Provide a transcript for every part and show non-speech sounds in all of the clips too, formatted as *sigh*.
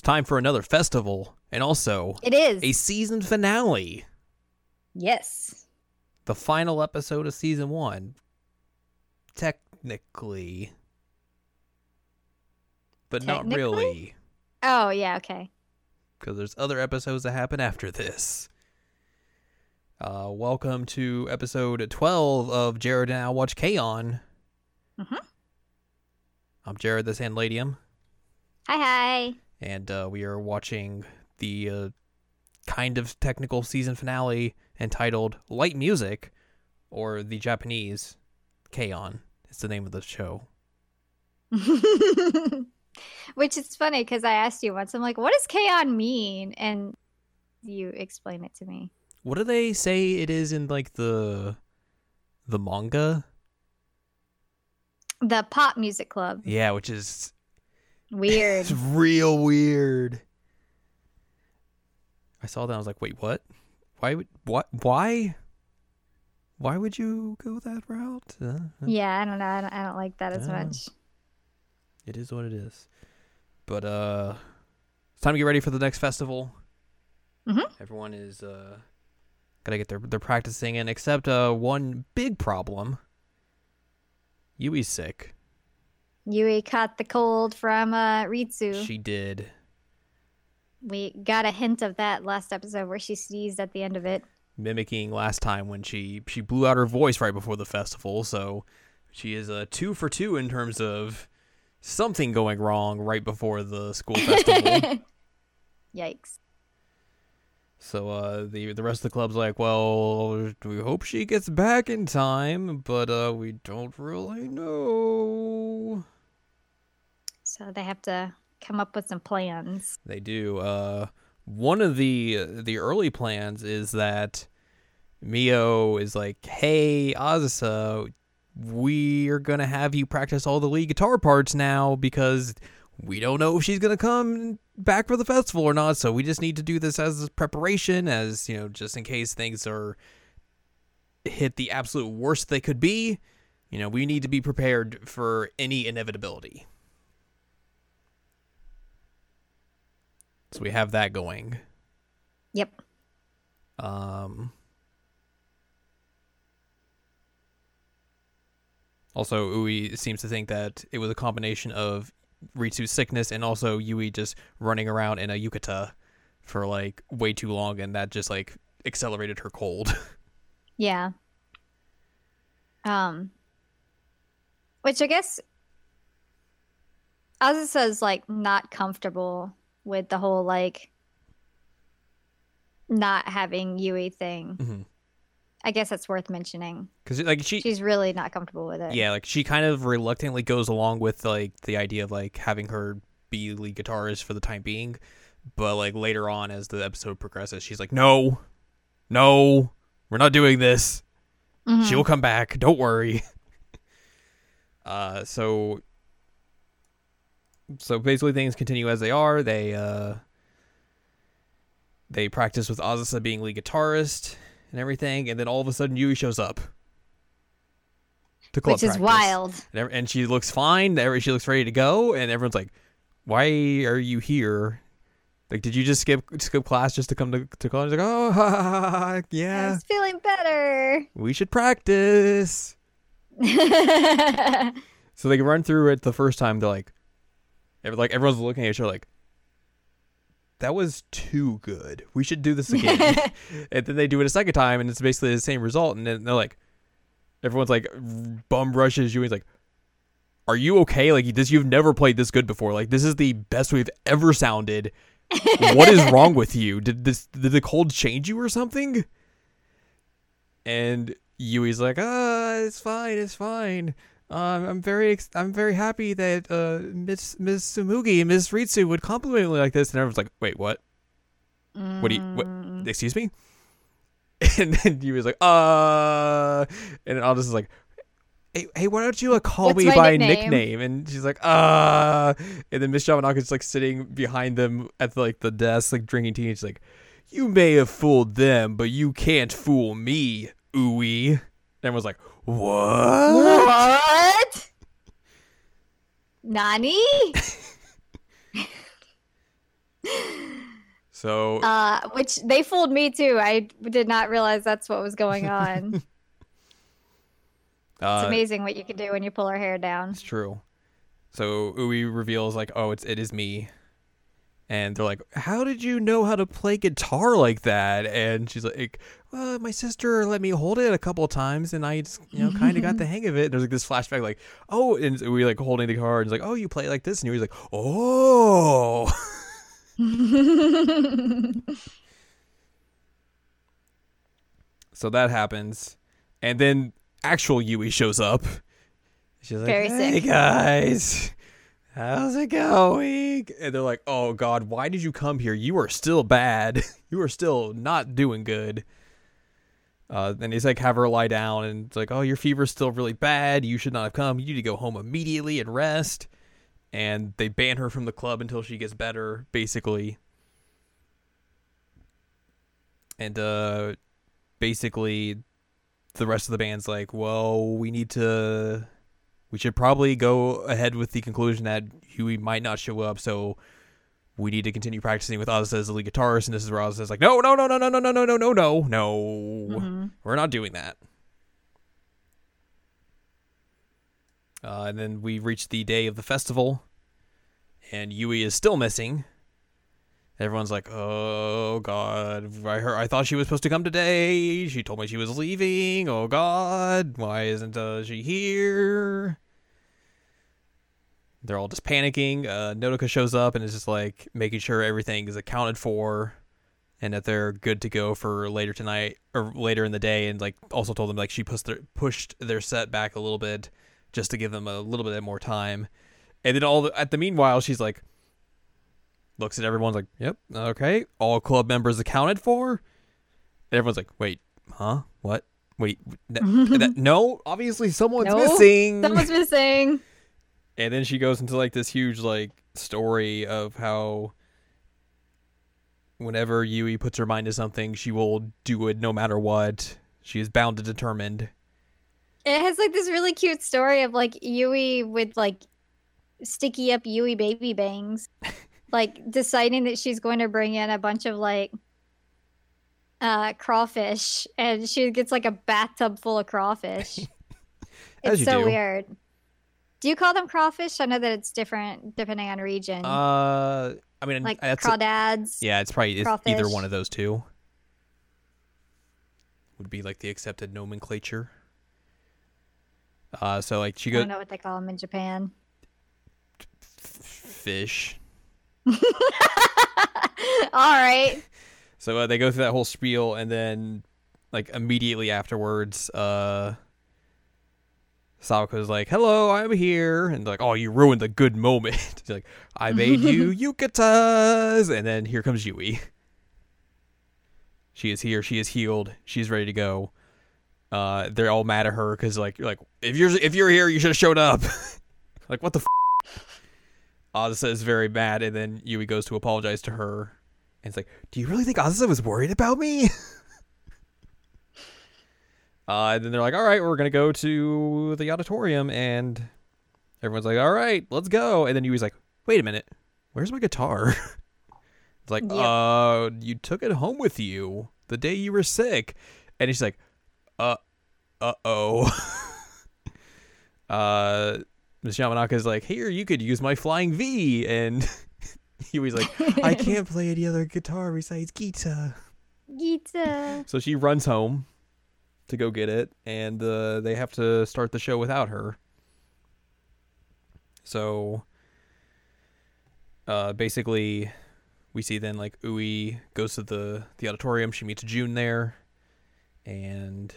It's time for another festival and also It is. a season finale. yes. The final episode of season one. Technically. But not Technically? really. Oh, yeah, okay. because there's other episodes that happen after this. Uh, welcome to episode 12 of Jared and I Watch K-On! Mhm. I'm Jared the Sandladium, Hi, hi. And uh, we are watching the uh, kind of technical season finale entitled Light Music, or the Japanese K-On! It's the name of the show. *laughs* Which is funny because I asked you once, I'm like, what does K-On mean? And you explain it to me. What do they say it is in like the the manga? The Pop Music Club. Yeah, which is Weird. It's real weird. I saw that. I was like, wait, what? Why would what? Why? Why would you go that route? Uh, yeah, I don't know. I don't, I don't like that as Oh. much. It is what it is. But uh, it's time to get ready for the next festival. Mhm. Everyone is uh gotta get their their practicing in. Except uh, one big problem. Yui's sick. Yui caught the cold from uh, Ritsu. She did. We got a hint of that last episode where she sneezed at the end of it. mimicking last time when she she blew out her voice right before the festival. So she is a two for two in terms of something going wrong right before the school *laughs* festival. Yikes. so uh, the the rest of the club's like, well, we hope she gets back in time, but uh, we don't really know. So they have to come up with some plans. They do. Uh, one of the the early plans is that Mio is like, "Hey, Azusa, we are gonna have you practice all the lead guitar parts now because we don't know if she's gonna come back for the festival or not. So we just need to do this as a preparation, as you know, just in case things are hit the absolute worst they could be. You know, we need to be prepared for any inevitability." So we have that going. Yep. Um, also, Ui seems to think that it was a combination of Ritsu's sickness and also Yui just running around in a yukata for like way too long, and that just like accelerated her cold. *laughs* Yeah. Um which I guess as it says, like not comfortable with the whole like not having Yui thing. Mhm. I guess that's worth mentioning. Because like she, She's really not comfortable with it. yeah, like she kind of reluctantly goes along with like the idea of like having her be lead guitarist for the time being, but like later on as the episode progresses, she's like, no, no, we're not doing this. Mhm. She'll come back. Don't worry. *laughs* Uh, so so basically things continue as they are. They uh they practice with Azusa being lead guitarist and everything, and then all of a sudden Yui shows up. To club Which is practice. wild. And, ev- and she looks fine. every- She looks ready to go, and everyone's like, "Why are you here? Like, did you just skip skip class just to come to to college?" Like, "Oh, *laughs* I yeah, was feeling better. we should practice." *laughs* So they run through it the first time. They're like, like everyone's looking at each other like, that was too good. We should do this *laughs* again. *laughs* and then they do it a second time, and it's basically the same result. And then they're like, everyone's like, bum rushes you. He's like, are you okay? Like this, you've never played this good before. Like this is the best we've ever sounded. what is *laughs* wrong with you? Did this did the cold change you or something? And Yui's like, ah, it's fine, it's fine. Um, I'm very, ex- I'm very happy that uh, Miss Miss Tsumugi and Miss Ritsu would compliment me like this. And everyone's like, wait, what? What do you? What? Mm. Excuse me? *laughs* And then Yui's like, uh, and then Aldous is like, hey, hey, why don't you uh, call What's me by nickname?" nickname? And she's like, uh, and then Miss Yamanaka's like sitting behind them at like the desk, like drinking tea. And she's like, you may have fooled them, but you can't fool me, Ui. And everyone's like, what? What? Nani? *laughs* So Uh, which they fooled me too. I did not realize that's what was going on. *laughs* it's uh, amazing what you can do when you pull her hair down. It's true. So Ui reveals like, oh, it's it is me, and they're like, how did you know how to play guitar like that? And she's like, well, my sister let me hold it a couple of times, and I just you know kind of got the *laughs* hang of it. And there's like this flashback, like, oh, and we like holding the guitar, and it's like, oh, you play like this, and he was like, oh. *laughs* so that happens, and then actual Yui shows up. She's like, Very "Hey sick. guys, how's it going?" And they're like, "Oh God, why did you come here? You are still bad. *laughs* you are still not doing good." Uh, then he's like, have her lie down, and it's like, "Oh, your fever's still really bad. You should not have come. You need to go home immediately and rest." And they ban her from the club until she gets better, basically. And uh, basically, the rest of the band's like, well, we need to. We should probably go ahead with the conclusion that Yui might not show up, so we need to continue practicing with Oz as the lead guitarist. And this is where Oz is like, no, no, no, no, no, no, no, no, no, no, no, no. Mhm. We're not doing that. Uh, and then we reach the day of the festival, and Yui is still missing. Everyone's like, "Oh God! I heard. I thought she was supposed to come today. She told me she was leaving. Oh God! Why isn't uh, she here?" They're all just panicking. Uh, Nodoka shows up and is just like making sure everything is accounted for, and that they're good to go for later tonight or later in the day. And like also told them like she pushed their pushed their set back a little bit just to give them a little bit more time. And then all the, at the meanwhile, she's like looks at everyone's like, "Yep, okay, all club members accounted for." And everyone's like, "Wait, huh? What? Wait, that, *laughs* that, no, obviously someone's No, missing." Someone's missing. *laughs* And then she goes into like this huge like story of how whenever Yui puts her mind to something, she will do it no matter what. She is bound to determined. It has like this really cute story of like Yui with like sticky up Yui baby bangs, *laughs* like deciding that she's going to bring in a bunch of like uh crawfish, and she gets like a bathtub full of crawfish. *laughs* It's so do. weird. Do you call them crawfish? I know that it's different depending on region. Uh, I mean, like crawdads. yeah, it's probably it's either one of those two. Would be like the accepted nomenclature. Uh, so like she goes. I don't know what they call them in Japan. fish. *laughs* All right. So uh, they go through that whole spiel, and then like immediately afterwards, uh, Sawako's like, "Hello, I'm here," and like, "Oh, you ruined the good moment." *laughs* Like, "I made you *laughs* yukatas," and then here comes Yui. She is here. She is healed. She's ready to go. Uh, they're all mad at her because like you're like if you're if you're here, you should have showed up. like what the. F-? Azusa is very mad, and then Yui goes to apologize to her, and it's like, "Do you really think Azusa was worried about me?" *laughs* uh, and then they're like, "All right, we're gonna go to the auditorium," and everyone's like, "All right, let's go." And then Yui's like, "Wait a minute, where's my guitar?" *laughs* it's like, Yep. "Uh, you took it home with you the day you were sick," and he's like, "Uh, *laughs* uh oh." uh, Miss Yamanaka's like, "Here, you could use my flying V," and *laughs* Yui's like, "I *laughs* can't play any other guitar besides Gita." Gita. So she runs home to go get it, and uh, they have to start the show without her. So uh, basically, we see then like Ui goes to the the auditorium. She meets Jun there, and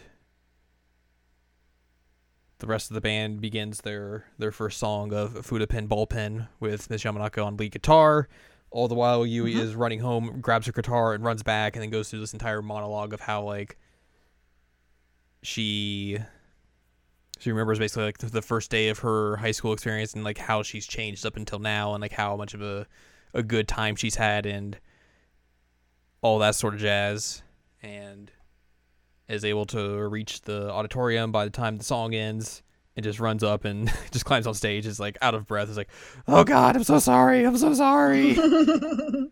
the rest of the band begins their their first song of Fude Pen Ball Pen with Miss Yamanaka on lead guitar. All the while, Yui Mhm. is running home, grabs her guitar, and runs back, and then goes through this entire monologue of how like she she remembers basically like the- the first day of her high school experience and like how she's changed up until now and like how much of a a good time she's had and all that sort of jazz and is able to reach the auditorium by the time the song ends and just runs up and *laughs* just climbs on stage is like out of breath is like oh god i'm so sorry i'm so sorry *laughs*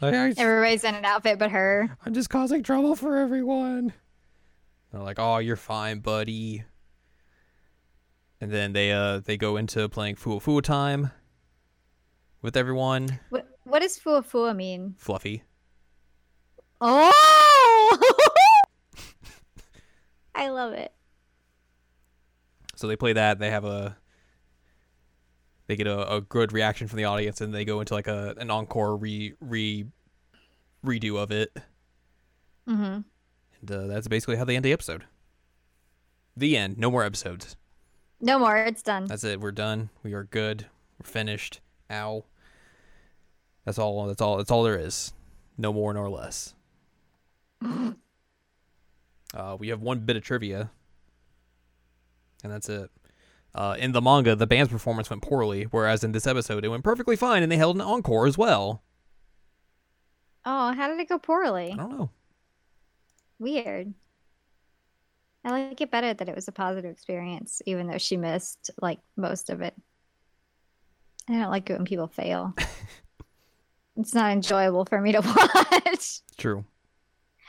Like, I, Everybody's in an outfit but her. I'm just causing trouble for everyone. They're like, "Oh, you're fine, buddy." And then they uh they go into playing Fuwa Fuwa time with everyone. What what does fuwa fuwa mean? Fluffy. Oh *laughs* I love it. So they play that. They have a they get a, a good reaction from the audience, and they go into like a an encore re re redo of it. Mm-hmm. And uh, that's basically how they end the episode. The end. No more episodes. No more, it's done. That's it. We're done. We are good. We're finished. Ow. That's all. That's all. That's all there is. No more nor less. *laughs* uh, we have one bit of trivia, and that's it. Uh, in the manga, the band's performance went poorly, whereas in this episode, it went perfectly fine, and they held an encore as well. Oh, how did it go poorly? I don't know. Weird. I like it better that it was a positive experience, even though she missed like most of it. I don't like it when people fail. *laughs* it's not enjoyable for me to *laughs* watch. True.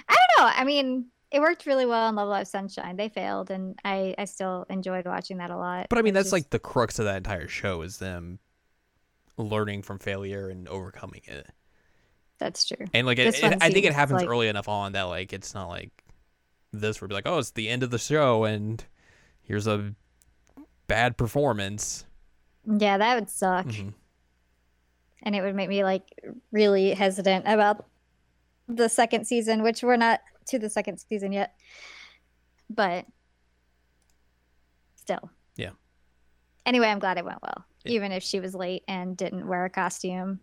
I don't know. I mean, it worked really well in Love Live Sunshine. They failed, and I I still enjoyed watching that a lot. But I mean, that's just- like the crux of that entire show is them learning from failure and overcoming it. that's true. And like, it, it- I think it happens like- early enough on that like it's not like this it'd be like, oh, it's the end of the show and here's a bad performance. Yeah, that would suck, Mhm. and it would make me like really hesitant about the second season, which we're not to the second season yet. But still, Yeah. Anyway, I'm glad it went well, even if she was late and didn't wear a costume.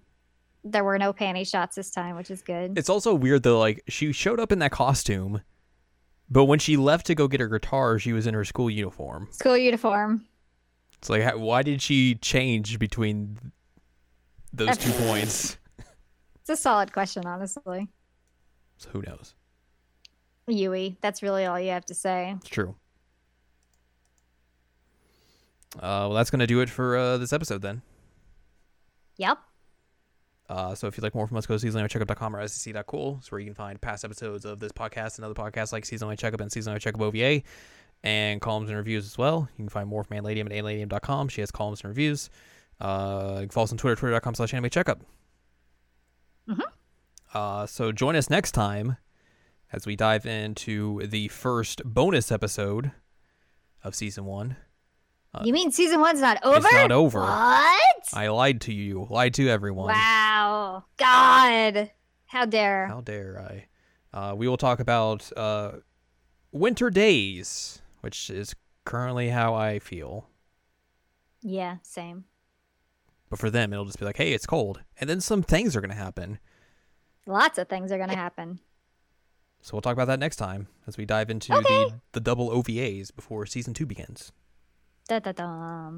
There were no panty shots this time, which is good. It's also weird though, like she showed up in that costume, but when she left to go get her guitar, she was in her school uniform. School uniform. It's like, why did she change between those two *laughs* points? It's a solid question, honestly. So who knows? Yui, that's really all you have to say. It's true. Uh, well, that's gonna do it for uh, this episode then. Yep. Uh, so if you'd like more from us, go to seasonalcheckup.com or sec.cool. It's where you can find past episodes of this podcast and other podcasts like Seasonal Checkup and Seasonal Checkup OVA and columns and reviews as well. You can find more from Anladium at anladium.com. She has columns and reviews. Uh, you can follow us on Twitter, twitter.com slash anime checkup. Mhm. Uh, so join us next time as we dive into the first bonus episode of season one. you mean season one's not over? Uh, It's not over. What? I lied to you, lied to everyone. Wow. God. How dare. How dare I? Uh, we will talk about uh, winter days, which is currently how I feel. Yeah, same. But for them, it'll just be like, hey, it's cold. And then some things are going to happen. Lots of things are going to happen. So we'll talk about that next time as we dive into Okay. the, the double OVAs before season two begins. Da da.